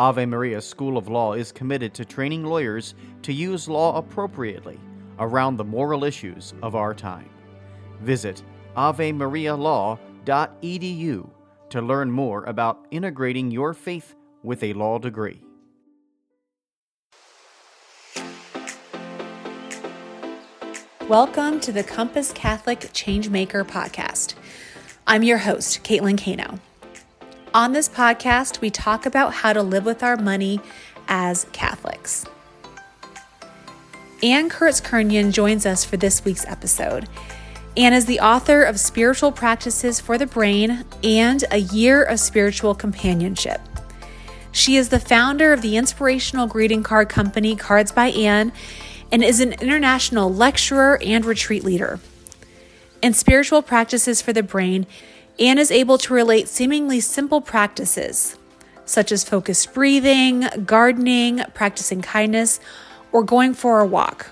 Ave Maria School of Law is committed to training lawyers to use law appropriately around the moral issues of our time. Visit avemarialaw.edu to learn more about integrating your faith with a law degree. Welcome to the Compass Catholic Changemaker podcast. I'm your host, Caitlyn Kano. On this podcast, we talk about how to live with our money as Catholics. Anne Kertz Kernion joins us for this week's episode. Anne is the author of Spiritual Practices for the Brain and A Year of Spiritual Companionship. She is the founder of the inspirational greeting card company Cards by Anne and is an international lecturer and retreat leader. In Spiritual Practices for the Brain, Anne is able to relate seemingly simple practices, such as focused breathing, gardening, practicing kindness, or going for a walk,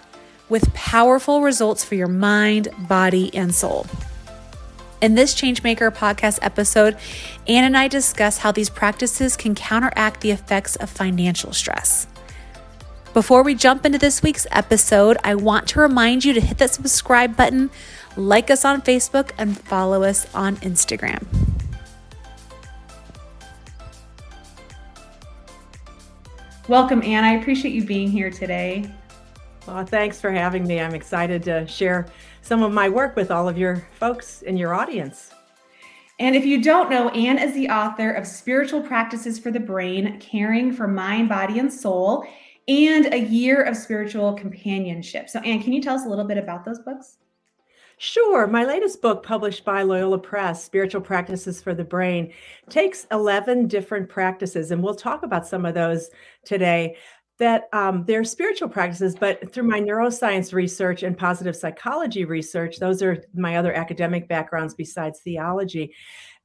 with powerful results for your mind, body, and soul. In this Changemaker podcast episode, Anne and I discuss how these practices can counteract the effects of financial stress. Before we jump into this week's episode, I want to remind you to hit that subscribe button like us on Facebook, and follow us on Instagram. Welcome, Anne. I appreciate you being here today. Well, thanks for having me. I'm excited to share some of my work with all of your folks in your audience. And if you don't know, Anne is the author of Spiritual Practices for the Brain, Caring for Mind, Body, and Soul, and A Year of Spiritual Companionship. So, Anne, can you tell us a little bit about those books? Sure. My latest book, published by Loyola Press, Spiritual Practices for the Brain, takes 11 different practices, and we'll talk about some of those today. That um, they're spiritual practices, but through my neuroscience research and positive psychology research, those are my other academic backgrounds besides theology.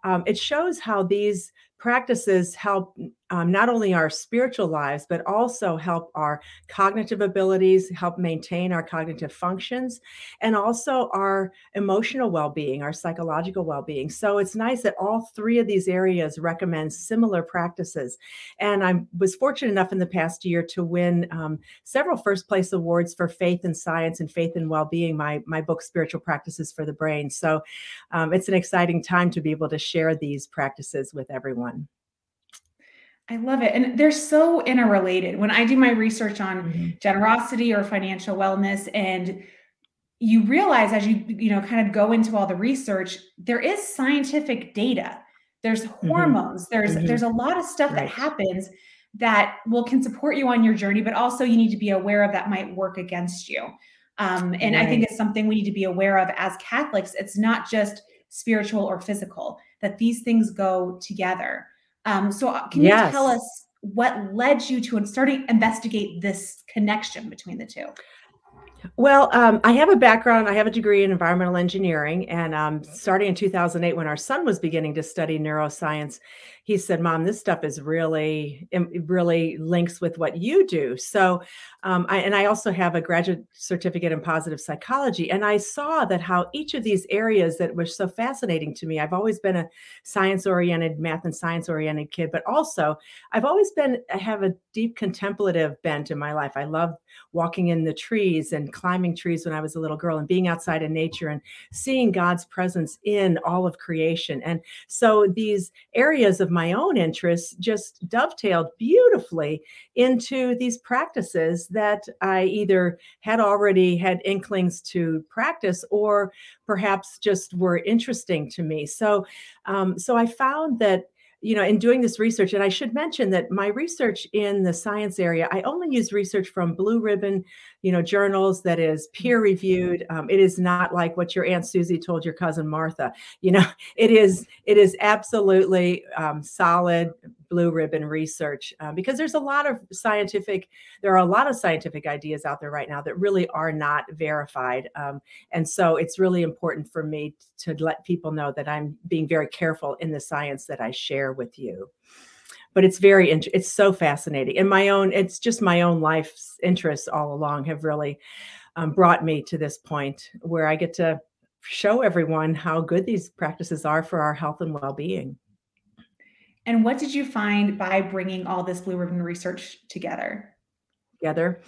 Um, it shows how these practices help um, not only our spiritual lives, but also help our cognitive abilities, help maintain our cognitive functions, and also our emotional well being, our psychological well being. So it's nice that all three of these areas recommend similar practices. And I was fortunate enough in the past year to win um, several first place awards for faith and science and faith and well being, my, my book, Spiritual Practices for the Brain. So um, it's an exciting time to be able to share these practices with everyone. I love it. And they're so interrelated. When I do my research on mm-hmm. generosity or financial wellness and you realize as you you know kind of go into all the research there is scientific data there's mm-hmm. hormones mm-hmm. there's mm-hmm. there's a lot of stuff right. that happens that will can support you on your journey but also you need to be aware of that might work against you um, and right. i think it's something we need to be aware of as catholics it's not just spiritual or physical that these things go together um, so, uh, can yes. you tell us what led you to starting investigate this connection between the two? Well, um, I have a background. I have a degree in environmental engineering, and um, starting in 2008, when our son was beginning to study neuroscience, he said, "Mom, this stuff is really, really links with what you do." So, um, I, and I also have a graduate certificate in positive psychology, and I saw that how each of these areas that were so fascinating to me. I've always been a science-oriented, math and science-oriented kid, but also I've always been I have a deep contemplative bent in my life. I love walking in the trees and climbing trees when I was a little girl, and being outside in nature and seeing God's presence in all of creation. And so these areas of my own interests just dovetailed beautifully into these practices that I either had already had inklings to practice or perhaps just were interesting to me. So, um, so I found that you know, in doing this research, and I should mention that my research in the science area, I only use research from blue ribbon, you know, journals that is peer reviewed. Um, it is not like what your aunt Susie told your cousin Martha. You know, it is it is absolutely um, solid blue ribbon research uh, because there's a lot of scientific there are a lot of scientific ideas out there right now that really are not verified um, and so it's really important for me to let people know that i'm being very careful in the science that i share with you but it's very it's so fascinating and my own it's just my own life's interests all along have really um, brought me to this point where i get to show everyone how good these practices are for our health and well-being and what did you find by bringing all this blue ribbon research together? Together.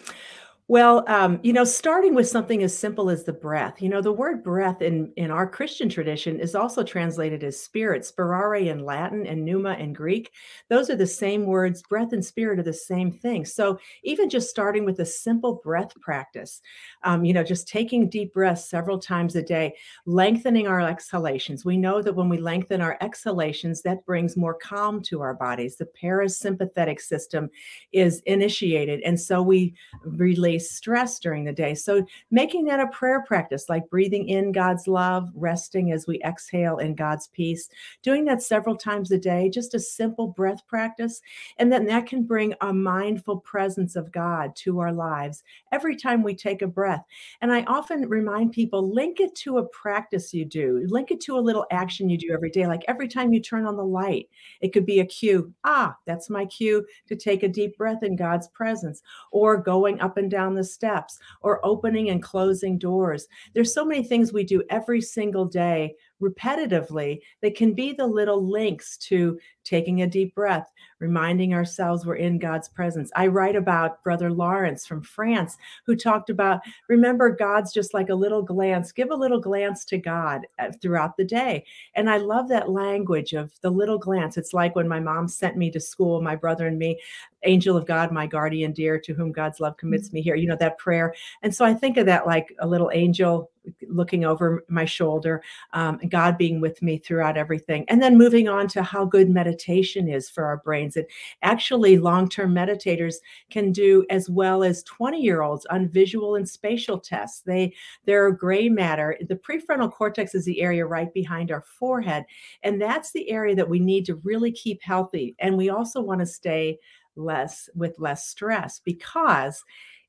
Well, um, you know, starting with something as simple as the breath. You know, the word breath in in our Christian tradition is also translated as spirit, spirare in Latin and pneuma in Greek. Those are the same words. Breath and spirit are the same thing. So even just starting with a simple breath practice, um, you know, just taking deep breaths several times a day, lengthening our exhalations. We know that when we lengthen our exhalations, that brings more calm to our bodies. The parasympathetic system is initiated, and so we release release stress during the day. So, making that a prayer practice, like breathing in God's love, resting as we exhale in God's peace, doing that several times a day, just a simple breath practice. And then that can bring a mindful presence of God to our lives every time we take a breath. And I often remind people link it to a practice you do, link it to a little action you do every day. Like every time you turn on the light, it could be a cue. Ah, that's my cue to take a deep breath in God's presence, or going up and down down the steps or opening and closing doors. There's so many things we do every single day repetitively that can be the little links to taking a deep breath, reminding ourselves we're in God's presence. I write about Brother Lawrence from France who talked about remember, God's just like a little glance, give a little glance to God uh, throughout the day. And I love that language of the little glance. It's like when my mom sent me to school, my brother and me, angel of God, my guardian dear, to whom God's love commits mm. me here, you know, that prayer. And so I think of that like a little angel looking over my shoulder, um, God being with me throughout everything. And then moving on to how good meditation is for our brains. And actually, long term meditators can do as well as 20 year olds on visual and spatial tests. They, they're gray matter. The prefrontal cortex is the area right behind our forehead. And that's the area that we need to really keep healthy. And we also want to stay less with less stress because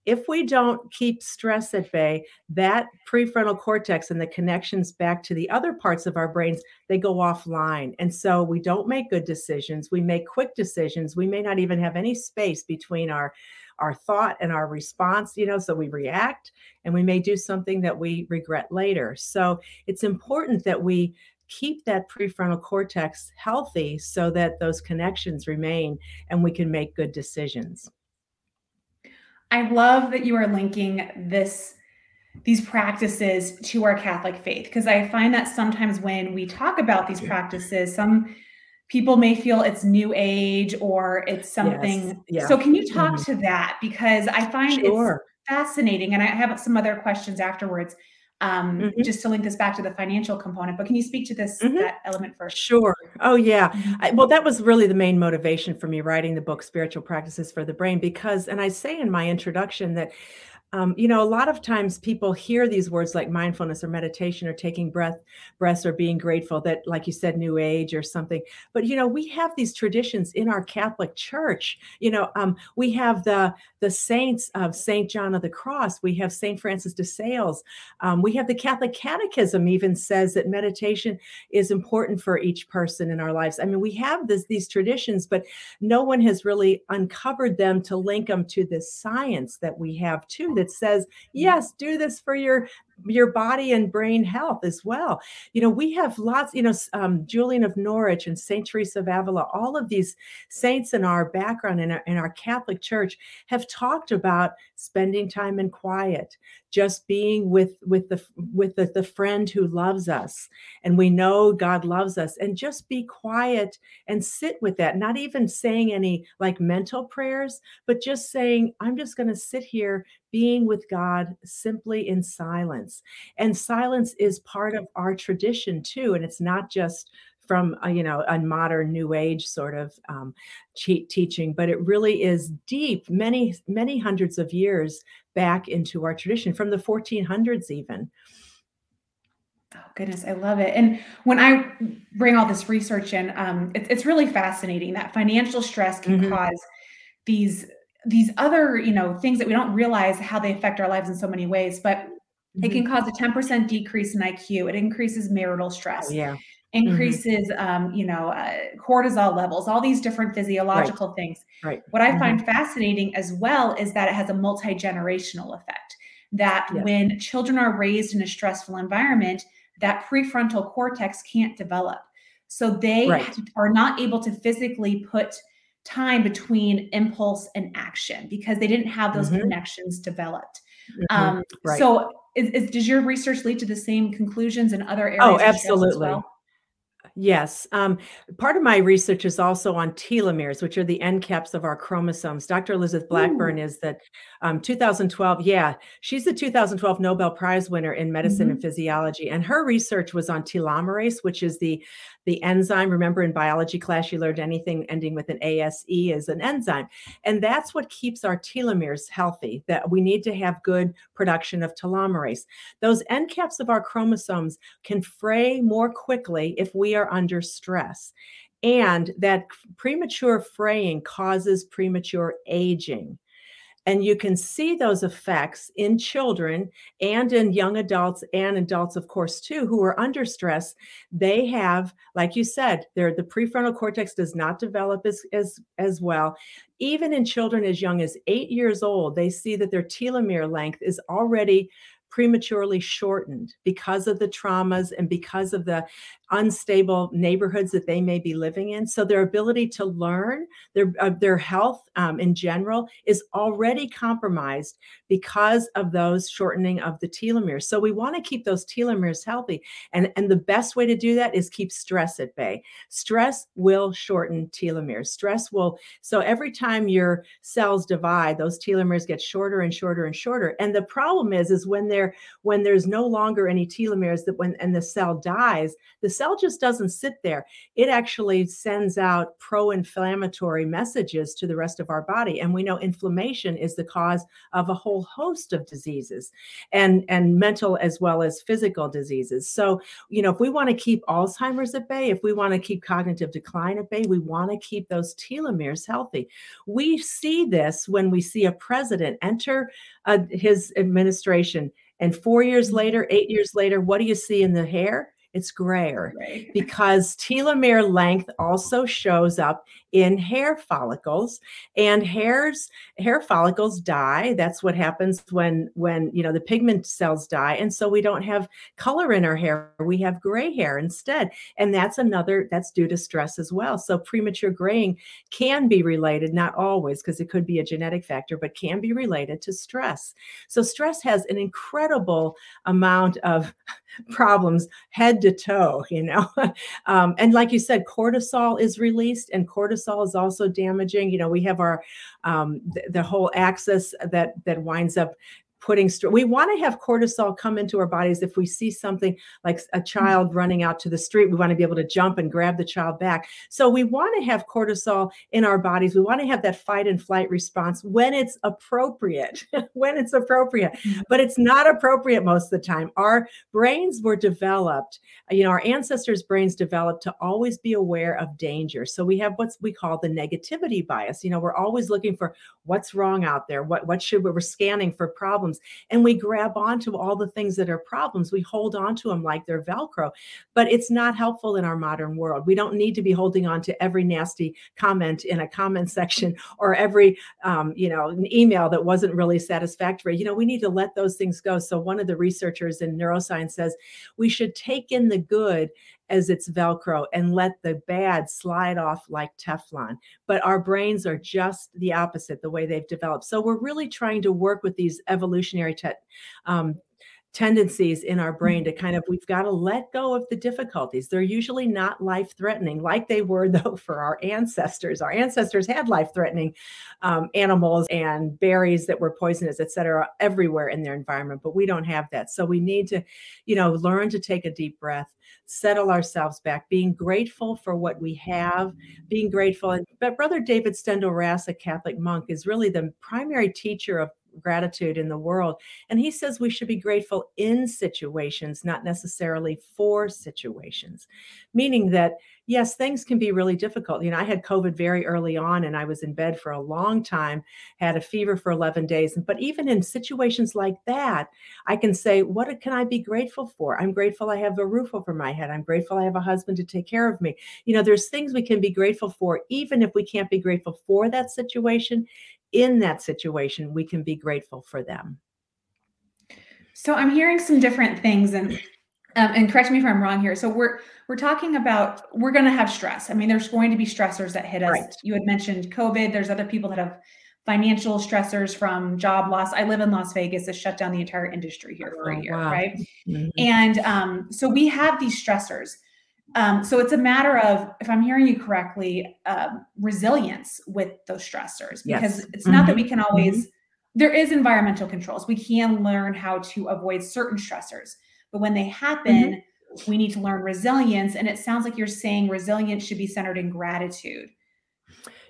if we don't keep stress at bay, that prefrontal cortex and the connections back to the other parts of our brains, they go offline. And so we don't make good decisions. We make quick decisions. We may not even have any space between our our thought and our response, you know, so we react and we may do something that we regret later. So it's important that we keep that prefrontal cortex healthy so that those connections remain and we can make good decisions. I love that you are linking this these practices to our Catholic faith because I find that sometimes when we talk about these practices, some people may feel it's new age or it's something. Yes. Yeah. So can you talk mm-hmm. to that because I find sure. it's fascinating and I have some other questions afterwards um, mm-hmm. just to link this back to the financial component. But can you speak to this mm-hmm. that element first? Sure. Oh yeah. Mm-hmm. I, well, that was really the main motivation for me writing the book "Spiritual Practices for the Brain" because, and I say in my introduction that um, you know, a lot of times people hear these words like mindfulness or meditation or taking breath, breaths or being grateful that, like you said, new age or something. But you know, we have these traditions in our Catholic Church. You know, um, we have the the saints of Saint John of the Cross. We have Saint Francis de Sales. Um, we have the Catholic Catechism even says that meditation is important for each person in our lives. I mean, we have this, these traditions, but no one has really uncovered them to link them to this science that we have too that says, mm. yes, do this for your your body and brain health as well. You know, we have lots, you know, um, Julian of Norwich and St. Teresa of Avila, all of these saints in our background in our, in our Catholic Church have talked about spending time in quiet, just being with with the with the, the friend who loves us and we know god loves us and just be quiet and sit with that not even saying any like mental prayers but just saying i'm just going to sit here being with god simply in silence and silence is part of our tradition too and it's not just from a, you know a modern new age sort of um, teaching but it really is deep many many hundreds of years back into our tradition from the 1400s even Oh goodness, I love it. And when I bring all this research in, um, it, it's really fascinating that financial stress can mm-hmm. cause these these other you know things that we don't realize how they affect our lives in so many ways. But mm-hmm. it can cause a 10% decrease in IQ. It increases marital stress. Oh, yeah. Mm-hmm. increases mm-hmm. um, you know uh, cortisol levels all these different physiological right. things right what i mm-hmm. find fascinating as well is that it has a multi-generational effect that yes. when children are raised in a stressful environment that prefrontal cortex can't develop so they right. are not able to physically put time between impulse and action because they didn't have those mm-hmm. connections developed mm-hmm. um, right. so is, is, does your research lead to the same conclusions in other areas oh absolutely Yes. Um, part of my research is also on telomeres, which are the end caps of our chromosomes. Dr. Elizabeth Blackburn Ooh. is that um, 2012. Yeah, she's the 2012 Nobel Prize winner in medicine mm-hmm. and physiology, and her research was on telomerase, which is the the enzyme. Remember in biology class, you learned anything ending with an ASE is an enzyme. And that's what keeps our telomeres healthy, that we need to have good production of telomerase. Those end caps of our chromosomes can fray more quickly if we are under stress. And that premature fraying causes premature aging. And you can see those effects in children and in young adults and adults, of course, too, who are under stress. They have, like you said, the prefrontal cortex does not develop as, as, as well. Even in children as young as eight years old, they see that their telomere length is already prematurely shortened because of the traumas and because of the unstable neighborhoods that they may be living in. So their ability to learn, their uh, their health um, in general, is already compromised because of those shortening of the telomeres. So we want to keep those telomeres healthy, and and the best way to do that is keep stress at bay. Stress will shorten telomeres. Stress will. So every time your cells divide, those telomeres get shorter and shorter and shorter. And the problem is, is when they're when there's no longer any telomeres that when and the cell dies, the cell just doesn't sit there. It actually sends out pro inflammatory messages to the rest of our body. And we know inflammation is the cause of a whole host of diseases and, and mental as well as physical diseases. So, you know, if we want to keep Alzheimer's at bay, if we want to keep cognitive decline at bay, we want to keep those telomeres healthy. We see this when we see a president enter uh, his administration. And four years later, eight years later, what do you see in the hair? It's grayer right. because telomere length also shows up in hair follicles and hairs hair follicles die. That's what happens when when you know the pigment cells die and so we don't have color in our hair we have gray hair instead and that's another that's due to stress as well. So premature graying can be related not always because it could be a genetic factor but can be related to stress. So stress has an incredible amount of problems head to toe you know? Um, and like you said cortisol is released and cortisol is also damaging. You know we have our um, the, the whole axis that that winds up putting st- we want to have cortisol come into our bodies if we see something like a mm. child running out to the street we want to be able to jump and grab the child back. So we want to have cortisol in our bodies we want to have that fight and flight response when it's appropriate when it's appropriate. Mm-hmm. but it's not appropriate most of the time. Our brains were developed you know our ancestors brains developed to always be aware of danger. So we have what's we call the negativity bias. You know we're always looking for what's wrong out there what what should we, we're scanning for problems problems and we grab onto all the things that are problems. We hold on to them like they're Velcro, but it's not helpful in our modern world. We don't need to be holding on to every nasty comment in a comment section or every, um, you know, an email that wasn't really satisfactory. You know, we need to let those things go. So one of the researchers in neuroscience says we should take in the good as it's Velcro and let the bad slide off like Teflon. But our brains are just the opposite, the way they've developed. So we're really trying to work with these evolutionary te- um, tendencies in our brain to kind of we've got to let go of the difficulties. They're usually not life threatening like they were though for our ancestors. Our ancestors had life threatening um, animals and berries that were poisonous et cetera everywhere in their environment but we don't have that. So we need to you know learn to take a deep breath settle ourselves back being grateful for what we have being grateful. And but brother david steindl-rast a catholic monk is really the primary teacher of gratitude in the world. And he says we should be grateful in situations, not necessarily for situations, meaning that, yes, things can be really difficult. You know, I had COVID very early on and I was in bed for a long time, had a fever for 11 days. But even in situations like that, I can say, what can I be grateful for? I'm grateful I have a roof over my head. I'm grateful I have a husband to take care of me. You know, there's things we can be grateful for, even if we can't be grateful for that situation in that situation, we can be grateful for them. So I'm hearing some different things, and um, and correct me if I'm wrong here. So we're we're talking about we're going to have stress. I mean, there's going to be stressors that hit us. Right. You had mentioned COVID. There's other people that have financial stressors from job loss. I live in Las Vegas. It shut down the entire industry here for a oh, year, wow. right? Mm-hmm. And um, so we have these stressors. Um, so it's a matter of, if I'm hearing you correctly, um, resilience with those stressors because yes. it's not mm-hmm. that we can always. Mm-hmm. There is environmental controls. We can learn how to avoid certain stressors, but when they happen, mm-hmm. we need to learn resilience. And it sounds like you're saying resilience should be centered in gratitude.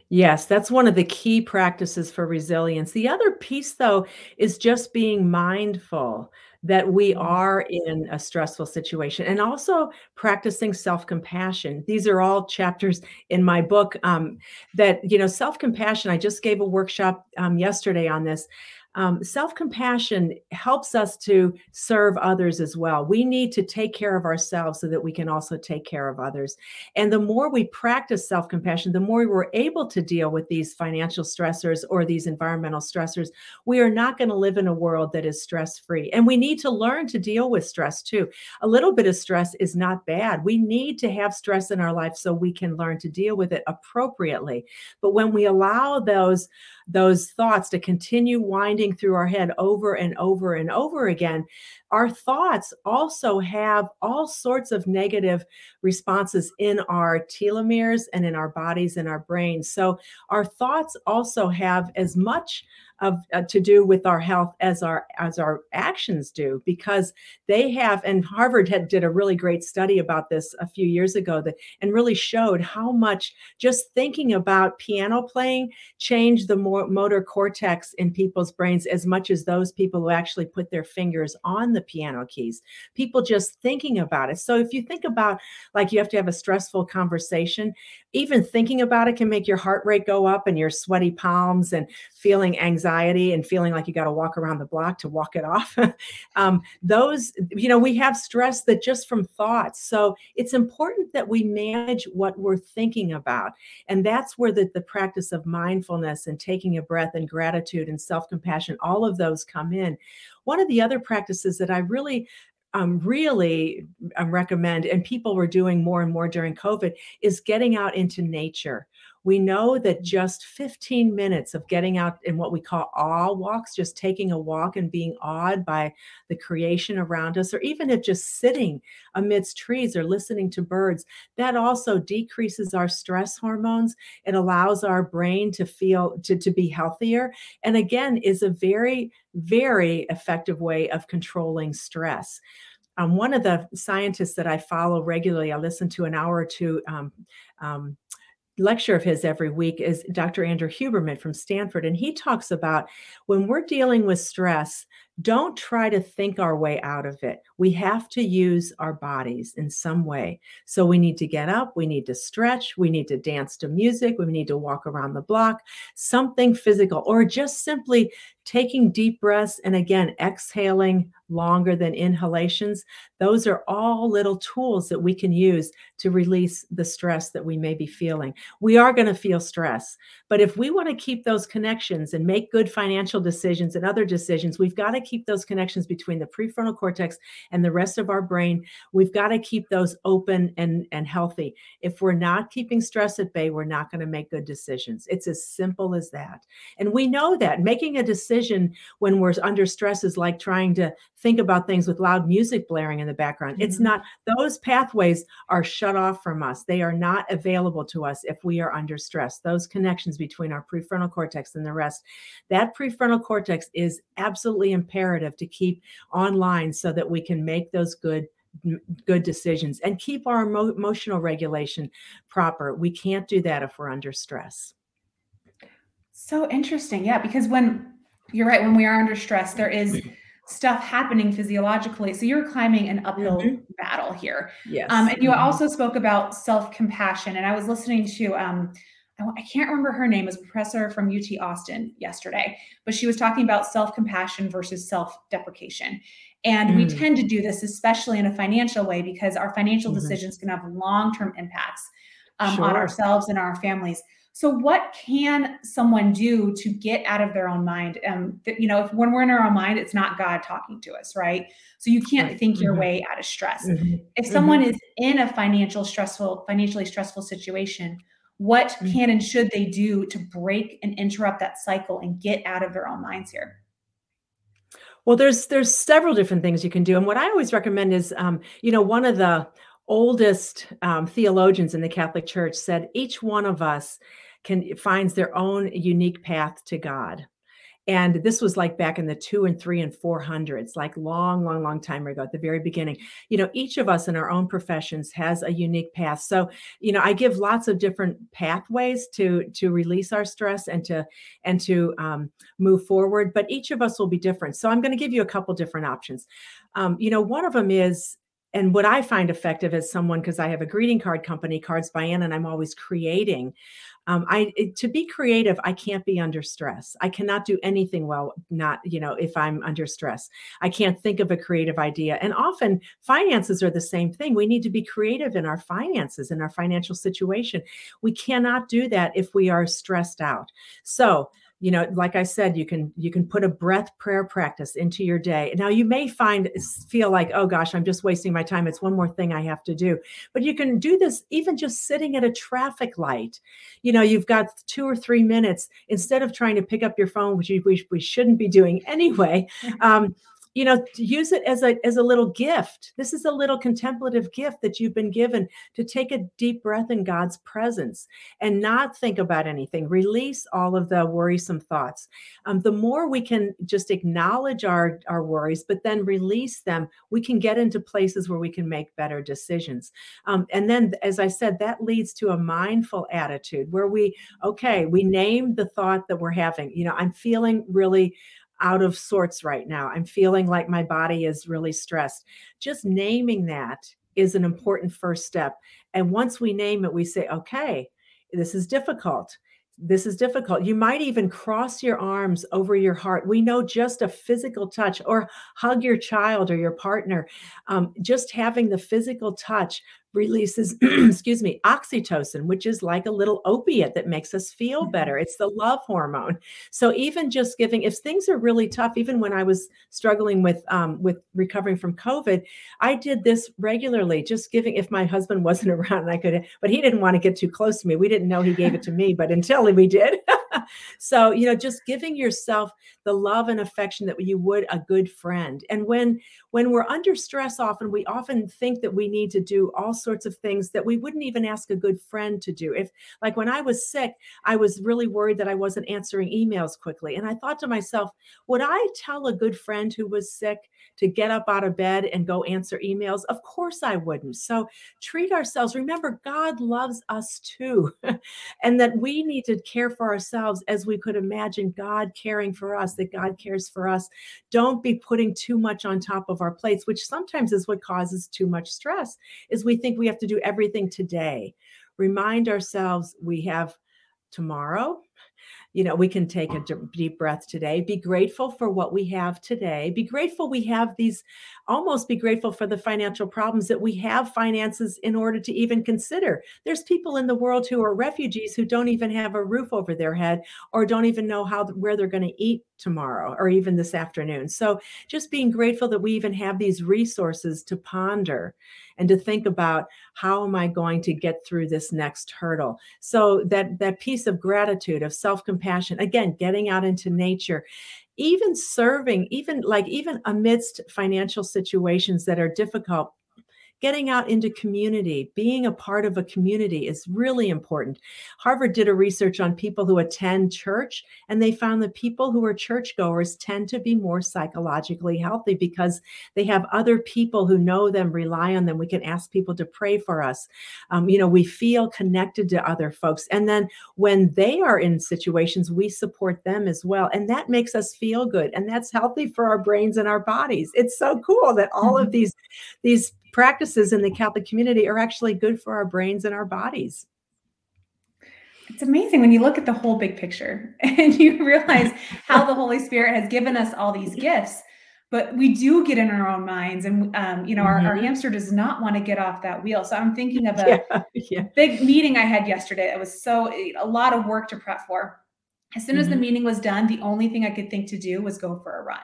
Yes, that's one of the key practices for resilience. The other piece, though, is just being mindful that we mm-hmm. are in a stressful situation and also practicing self-compassion these are all chapters in my book um, that you know self-compassion i just gave a workshop um, yesterday on this um, Self compassion helps us to serve others as well. We need to take care of ourselves so that we can also take care of others. And the more we practice self compassion, the more we're able to deal with these financial stressors or these environmental stressors. We are not going to live in a world that is stress free. And we need to learn to deal with stress too. A little bit of stress is not bad. We need to have stress in our life so we can learn to deal with it appropriately. But when we allow those, those thoughts to continue winding through our head over and over and over again, our thoughts also have all sorts of negative responses in our telomeres and in our bodies and our brains. So our thoughts also have as much of uh, to do with our health as our as our actions do because they have and harvard had did a really great study about this a few years ago that and really showed how much just thinking about piano playing changed the more motor cortex in people's brains as much as those people who actually put their fingers on the piano keys people just thinking about it. So if you think about like you have to have a stressful conversation even thinking about it can make your heart rate go up and your sweaty palms and feeling anxiety and feeling like you got to walk around the block to walk it off. um, those, you know, we have stress that just from thoughts. So it's important that we manage what we're thinking about. And that's where the, the practice of mindfulness and taking a breath and gratitude and self compassion, all of those come in. One of the other practices that I really um, really um, recommend, and people were doing more and more during COVID, is getting out into nature. We know that just 15 minutes of getting out in what we call awe walks, just taking a walk and being awed by the creation around us, or even if just sitting amidst trees or listening to birds, that also decreases our stress hormones. It allows our brain to feel to, to be healthier. And again, is a very, very effective way of controlling stress. Um, one of the scientists that I follow regularly, I listen to an hour or two um, um, lecture of his every week is Dr. Andrew Huberman from Stanford. And he talks about when we're dealing with stress, don't try to think our way out of it. We have to use our bodies in some way. So we need to get up, we need to stretch, we need to dance to music, we need to walk around the block, something physical, or just simply taking deep breaths and again, exhaling longer than inhalations. Those are all little tools that we can use to release the stress that we may be feeling. We are going to feel stress, but if we want to keep those connections and make good financial decisions and other decisions, we've got to keep those connections between the prefrontal cortex and the rest of our brain. We've got to keep those open and, and healthy. If we're not keeping stress at bay, we're not going to make good decisions. It's as simple as that. And we know that making a decision when we're under stress is like trying to think about things with loud music blaring in the background. Mm-hmm. It's not, those pathways are shut off from us. They are not available to us if we are under stress. Those connections between our prefrontal cortex and the rest, that prefrontal cortex is absolutely imperative to keep online so that we can make those good good decisions and keep our emo- emotional regulation proper. We can't do that if we're under stress. So interesting. Yeah, because when you're right, when we are under stress, there is stuff happening physiologically. So you're climbing an uphill mm-hmm. battle here. Yes. Um, and you mm-hmm. also spoke about self compassion. And I was listening to, um, I, can't remember her name, as professor from UT Austin yesterday, but she was talking about self compassion versus self deprecation. And mm. we tend to do this, especially in a financial way, because our financial mm-hmm. decisions can have long term impacts um, sure. on ourselves and our families. So, what can someone do to get out of their own mind? Um, that, you know, if when we're in our own mind, it's not God talking to us, right? So you can't right. think mm-hmm. your way out of stress. Mm-hmm. If someone mm-hmm. is in a financial stressful, financially stressful situation, what mm-hmm. can and should they do to break and interrupt that cycle and get out of their own minds here? Well, there's there's several different things you can do, and what I always recommend is, um, you know, one of the oldest um, theologians in the Catholic Church said each one of us can finds their own unique path to God. And this was like back in the two and three and four hundreds, like long, long, long time ago at the very beginning. You know, each of us in our own professions has a unique path. So, you know, I give lots of different pathways to to release our stress and to and to um, move forward. But each of us will be different. So I'm going to give you a couple different options. Um, you know, one of them is and what I find effective as someone, because I have a greeting card company, Cards by Anne, and I'm always creating. Um, I to be creative, I can't be under stress. I cannot do anything well, not you know, if I'm under stress. I can't think of a creative idea. And often finances are the same thing. We need to be creative in our finances, in our financial situation. We cannot do that if we are stressed out. So you know like i said you can you can put a breath prayer practice into your day. Now you may find feel like oh gosh i'm just wasting my time. It's one more thing i have to do. But you can do this even just sitting at a traffic light. You know you've got two or three minutes instead of trying to pick up your phone which we, we shouldn't be doing anyway um, you know use it as a as a little gift. This is a little contemplative gift that you've been given to take a deep breath in god's presence and not think about anything. Release all of the worrisome thoughts. Um, the more we can just acknowledge our our worries but then release them we can get into places where we can make better decisions. Um, and then as i said that leads to a mindful attitude where we okay we name the thought that we're having. You know i'm feeling really out of sorts right now. I'm feeling like my body is really stressed. Just naming that is an important first step. And once we name it, we say, okay, this is difficult. This is difficult. You might even cross your arms over your heart. We know just a physical touch or hug your child or your partner. Um, just having the physical touch releases, excuse me, oxytocin, which is like a little opiate that makes us feel mm-hmm. better. It's the love hormone. So even just giving, if things are really tough, even when I was struggling with um, with recovering from COVID, I did this regularly. Just giving, if my husband wasn't around, and I could, but he didn't want to get too close to me. We didn't know he gave it to me, but until we did. so you know just giving yourself the love and affection that you would a good friend and when when we're under stress often we often think that we need to do all sorts of things that we wouldn't even ask a good friend to do if like when i was sick i was really worried that i wasn't answering emails quickly and i thought to myself would i tell a good friend who was sick to get up out of bed and go answer emails? Of course I wouldn't. So treat ourselves. Remember, God loves us too, and that we need to care for ourselves ourselves as we could imagine God caring for us, that God cares for us. Don't be putting too much on top of our plates, which sometimes is what causes too much stress, is we think we have to do everything today. Remind ourselves we have tomorrow you know, we can take a deep breath today, be grateful for what we have today, be grateful we have these, almost be grateful for the financial problems that we have finances in order to even consider. There's people in the world who are refugees who don't even have a roof over their head or don't even know how where they're going to eat tomorrow or even this afternoon. So just being grateful that we even have these resources to ponder and to think about how am I going to get through this next hurdle. So that that piece of gratitude, of self-compassion, again, getting out into nature, even serving, even like even amidst financial situations that are difficult, getting out into community, being a part of a community is really important. Harvard did a research on people who attend church, and they found that people who are churchgoers tend to be more psychologically healthy because they have other people who know them, rely on them. We can ask people to pray for us. Um, you know, we feel connected to other folks. And then when they are in situations, we support them as well. And that makes us feel good. And that's healthy for our brains and our bodies. It's so cool that all mm-hmm. of these, these practices in the Catholic community are actually good for our brains and our bodies. It's amazing when you look at the whole big picture and you realize how the Holy Spirit has given us all these gifts. But we do get in our own minds, and um, you know, mm-hmm. our, our, mm-hmm. hamster does not want to get off that wheel. So I'm thinking of a yeah, yeah. big meeting I had yesterday. It was so a lot of work to prep for. As soon mm-hmm. as the mm-hmm. meeting was done, the only thing I could think to do was go for a run.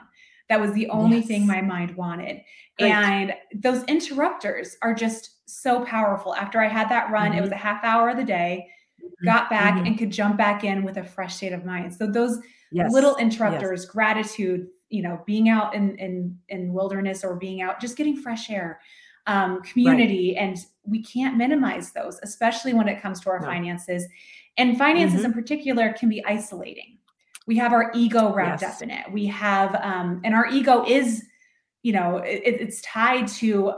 That was the only yes. thing my mind wanted. Great. And those interrupters are just so powerful. After I had that run, mm-hmm. it was mm-hmm. a half hour of the day, mm-hmm. got back mm-hmm. and could jump back in with a fresh state of mind. So those yes. little interrupters, yes. gratitude, you know, being out in in in wilderness or being out just getting fresh air, um, community, right. and we can't minimize those, especially when it comes to our no. finances. And finances mm-hmm. in particular can be isolating we have our ego wrapped yes. up in it we have um and our ego is you know it, it's tied to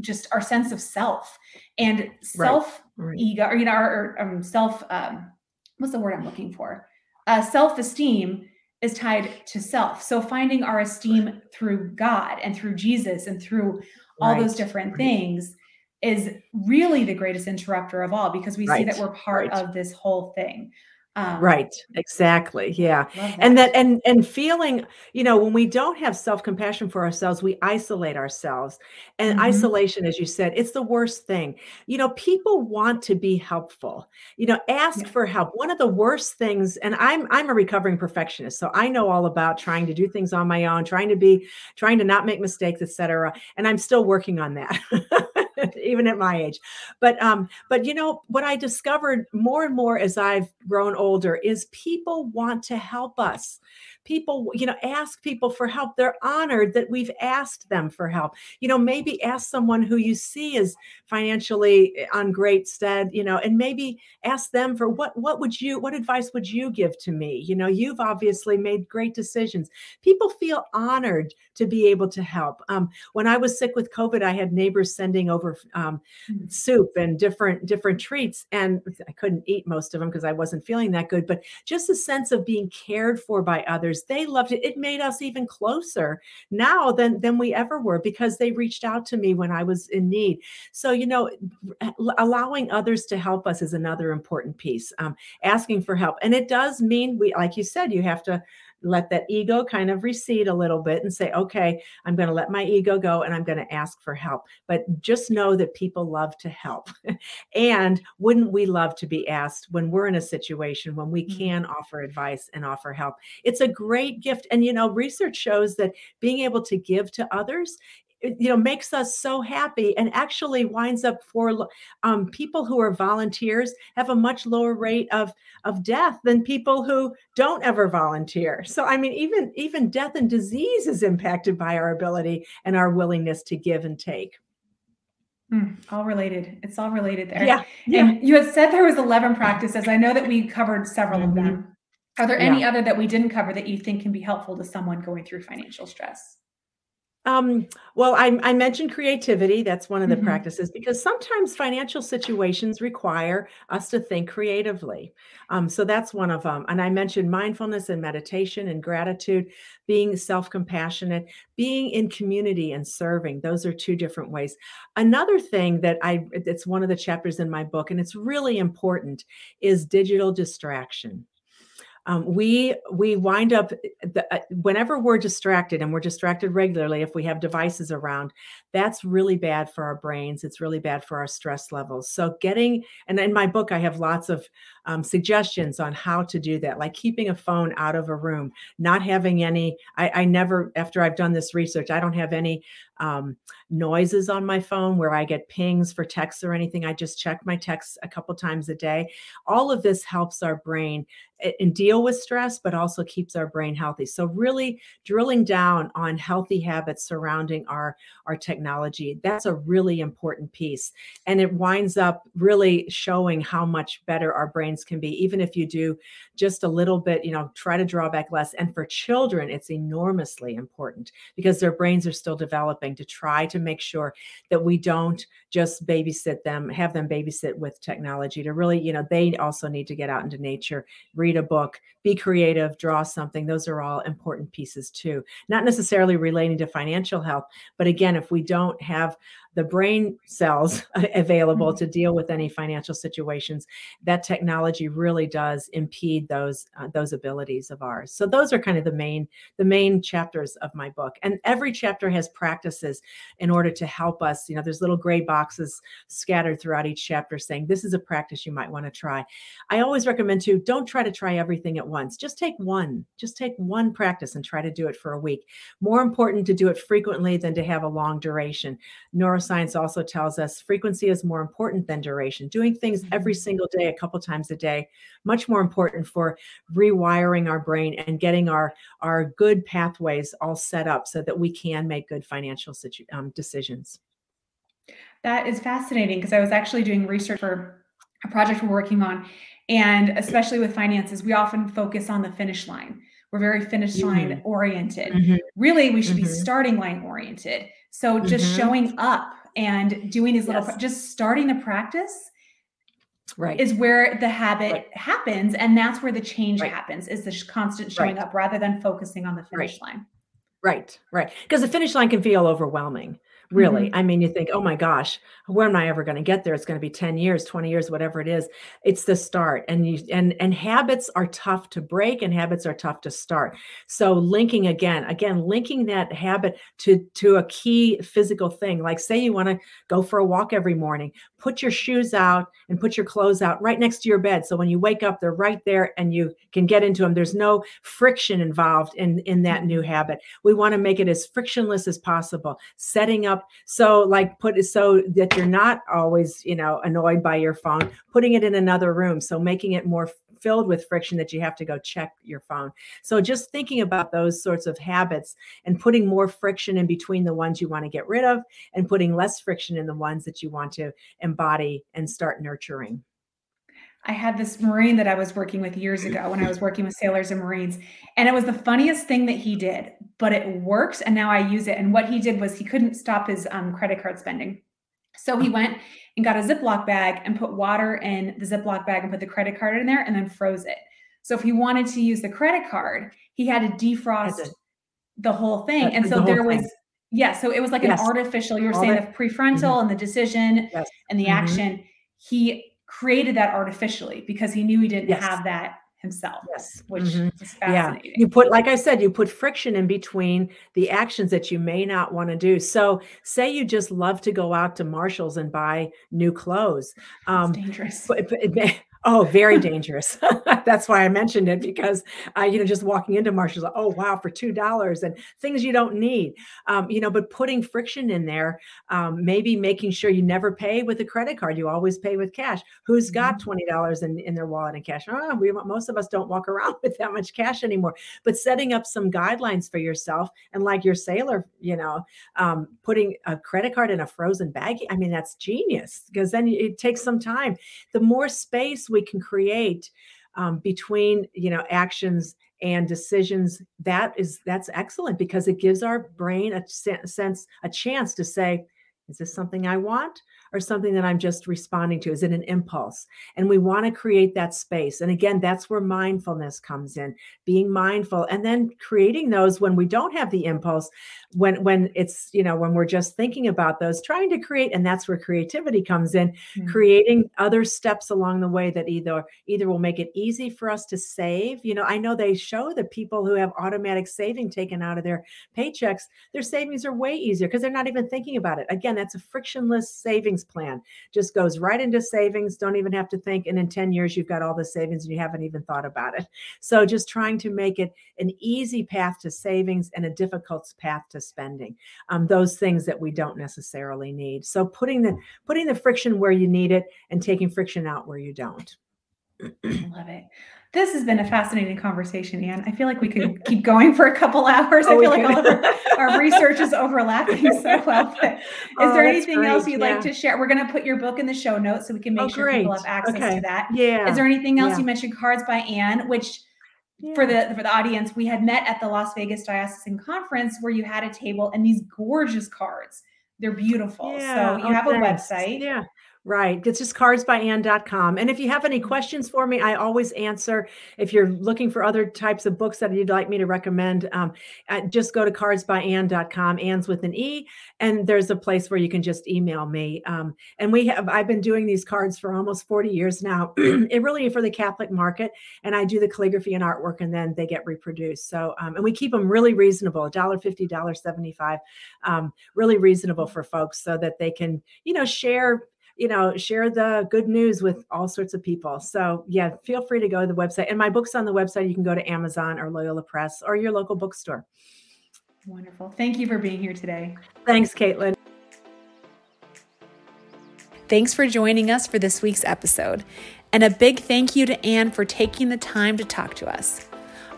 just our sense of self and self right. ego or you know our, our um, self um what's the word i'm looking for uh self esteem is tied to self so finding our esteem through god and through jesus and through all right. those different right. things is really the greatest interrupter of all because we see that we're part of this whole thing um, right exactly yeah that. and that and and feeling you know when we don't have self-compassion for ourselves we isolate ourselves and mm-hmm. isolation as you said it's the worst thing you know people want to be helpful you know ask yeah. for help one of the worst things and i'm i'm a recovering perfectionist so i know all about trying to do things on my own trying to be trying to not make mistakes etc and i'm still working on that even at my age. But um, but you know what I discovered more and more as I've grown older is people want to help us people you know ask people for help. They're honored that we've asked them for help. You know maybe ask someone who you see is financially eh, on great stead you know and maybe ask them for what what would you what advice would you give to me? You know you've obviously made great decisions. People feel honored to be able to help. Um, when i was sick with covid i had neighbors sending over um, mm. soup and different different treats and i couldn't eat most of them because i wasn't feeling that good but just a sense of being cared for by others others. They loved it. It made us even closer now than than we ever were because they reached out to me when I was in need. So you know, allowing others to help us is another important piece. Um, asking for help, and it does mean we, like you said, you have to let that ego kind of recede a little bit and say, okay, I'm going to let my ego go and I'm going to ask for help. But just know that people love to help. and wouldn't we love to be asked when we're in a situation when we mm-hmm. can offer advice and offer help? It's a great gift. And, you know, research shows that being able to give to others you know makes us so happy and actually winds up for um, people who are volunteers have a much lower rate of of death than people who don't ever volunteer so i mean even even death and disease is impacted by our ability and our willingness to give and take Mm, all related. It's all related there. Yeah. yeah. And you had said there was 11 practices. I know that we covered several mm-hmm. of them. Are there yeah. any other that we didn't cover that you think can be helpful to someone going through financial stress? Um, well, I, I, mentioned creativity. That's one of the mm-hmm. practices because sometimes financial situations require us to think creatively. Um, so that's one of them. And I mentioned mindfulness and meditation and gratitude, being self compassionate, being in community and serving. Those are two different ways. Another thing that I, it's one of the chapters in my book, and it's really important, is digital distraction um, we we wind up the, uh, whenever we're distracted and we're distracted regularly if we have devices around that's really bad for our brains it's really bad for our stress levels. So getting and in my book i have lots of um, suggestions on how to do that like keeping a phone out of a room not having any I, I never after i've done this research i don't have any um, noises on my phone where I get pings for texts or anything. I just check my texts a couple times a day. All of this helps our brain and deal with stress, but also keeps our brain healthy. So really drilling down on healthy habits surrounding our, our technology, that's a really important piece. And it winds up really showing how much better our brains can be, even if you do just a little bit, you know, try to draw back less. And for children, it's enormously important because their brains are still developing to try to make sure that we don't just babysit them, have them babysit with technology to really, you know, they also need to get out into nature, read a book, be creative, draw something. Those are all important pieces too. Not necessarily relating to financial health, but again, if we don't have the brain cells available mm-hmm. to deal with any financial situations that technology really does impede those uh, those abilities of ours. So those are kind of the main the main chapters of my book. And every chapter has practices in order to help us. You know there's little gray boxes scattered throughout each chapter saying this is a practice you might want to try. I always recommend to don't try to try everything at once. Just take one just take one practice and try to do it for a week. More important to do it frequently than to have a long duration. Neuro neuroscience also tells us frequency is more important than duration. Doing things every mm-hmm. single day, a couple times a day, much more important for rewiring our brain and getting our our good pathways all set up so that we can make good financial situ- um, decisions. That is fascinating because I was actually doing research for a project we're working on, and especially with finances, we often focus on the finish line. We're very finish line mm-hmm. oriented. Mm-hmm. Really, we should mm-hmm. be starting line oriented. So just mm-hmm. showing up and doing these little, yes. just starting the practice right is where the habit right. happens and that's where the change right. happens is the constant showing right. up rather than focusing on the finish line right right because the finish line can feel overwhelming really mm-hmm. i mean you think oh my gosh where am i ever going to get there? It's going to be 10 years 20 years whatever it is. It's the start and you and and habits are tough to break and habits are tough to start. So linking again again linking that habit to to a key physical thing like say you want to go for a walk every morning put your shoes out and put your clothes out right next to your bed so when you wake up they're right there and you can get into them there's no friction involved in in that new habit. We want to make it as frictionless as possible setting up so like put it so that you're not always you know annoyed by your phone putting it in another room. So making it more filled with friction that you have to go check your phone. So just thinking about those sorts of habits and putting more friction in between the ones you want to get rid of and putting less friction in the ones that you want to embody and start nurturing I had this Marine that I was working with years ago when I was working with sailors and Marines. And it was the funniest thing that he did, but it works. And now I use it. And what he did was he couldn't stop his um, credit card spending. So he went and got a Ziploc bag and put water in the Ziploc bag and put the credit card in there and then froze it. So if he wanted to use the credit card, he had to defrost the whole thing. and so the there was, thing. yeah, so it was like yes. an artificial, you were All saying the prefrontal mm-hmm. and the decision yes. and the mm-hmm. action. He created that artificially because he knew he didn't yes. have that himself. Yes. Which mm-hmm. is fascinating. Yeah. You put, like I said, you put friction in between the actions that you may not want to do. So say you just love to go out to Marshall's and buy new clothes. Um, dangerous. But, but, Oh, very dangerous. That's why I mentioned it because, uh, you know, just walking into Marshall's, oh wow, for two dollars and things you don't need, um, you know. But putting friction in there, um, maybe making sure you never pay with a credit card, you always pay with cash. Who's got mm-hmm. twenty dollars in, in their wallet and cash? Oh, we most of us don't walk around with that much cash anymore. But setting up some guidelines for yourself, and like your sailor, you know, um, putting a credit card in a frozen bag. I mean, that's genius because then it takes some time. The more space we can create um, between you know actions and decisions that is that's excellent because it gives our brain a sense a chance to say is this something i want or something that I'm just responding to? Is it an impulse? And we want to create that space. And again, that's where mindfulness comes in, being mindful and then creating those when we don't have the impulse, when when it's, you know, when we're just thinking about those, trying to create, and that's where creativity comes in, mm-hmm. creating other steps along the way that either either will make it easy for us to save. You know, I know they show that people who have automatic saving taken out of their paychecks, their savings are way easier because they're not even thinking about it. Again, that's a frictionless savings savings plan. Just goes right into savings. Don't even have to think. And in 10 years, you've got all the savings and you haven't even thought about it. So just trying to make it an easy path to savings and a difficult path to spending. Um, those things that we don't necessarily need. So putting the putting the friction where you need it and taking friction out where you don't. Love it. This has been a fascinating conversation, Anne. I feel like we could keep going for a couple hours. Oh, I feel like all of our, our, research is overlapping so well. But is oh, there anything great. else you'd yeah. like to share? We're going to put your book in the show notes so we can oh, make oh, sure great. people have access okay. to that. Yeah. Is there anything else? Yeah. You mentioned Cards by Anne, which yeah. for the for the audience, we had met at the Las Vegas Diocesan Conference where you had a table and these gorgeous cards. They're beautiful. Yeah. So you oh, have thanks. a website. Yeah. Right. It's just cardsbyanne.com. And if you have any questions for me, I always answer. If you're looking for other types of books that you'd like me to recommend, um, uh, just go to cardsbyanne.com. Anne's with an E. And there's a place where you can just email me. Um, and we have, I've been doing these cards for almost 40 years now. it really for the Catholic market. And I do the calligraphy and artwork and then they get reproduced. So, um, and we keep them really reasonable $1.50, $1.75, um, really reasonable for folks so that they can, you know, share you know, share the good news with all sorts of people. So, yeah, feel free to go to the website. And my book's on the website. You can go to Amazon or Loyola Press or your local bookstore. Wonderful. Thank you for being here today. Thanks, Caitlyn. Thanks for joining us for this week's episode. And a big thank you to Anne for taking the time to talk to us.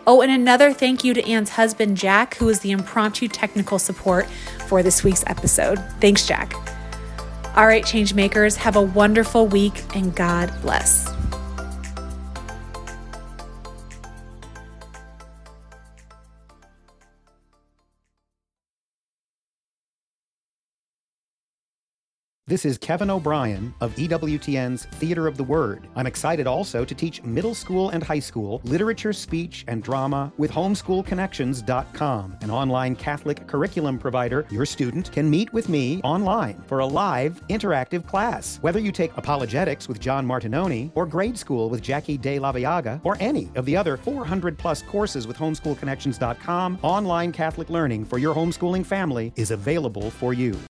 Oh, and another thank you to Anne's husband, Jack, who was the impromptu technical support for this week's episode. Thanks, Jack. All right, change makers, have a wonderful week and God bless. This is Kevin O'Brien of EWTN's Theater of the Word. I'm excited also to teach middle school and high school literature, speech, and drama with homeschoolconnections.com, an online Catholic curriculum provider. Your student can meet with me online for a live, interactive class. Whether you take apologetics with John Martignoni, or grade school with Jackie De La Viaga, or any of the other 400 plus courses with homeschoolconnections.com, online Catholic learning for your homeschooling family is available for you.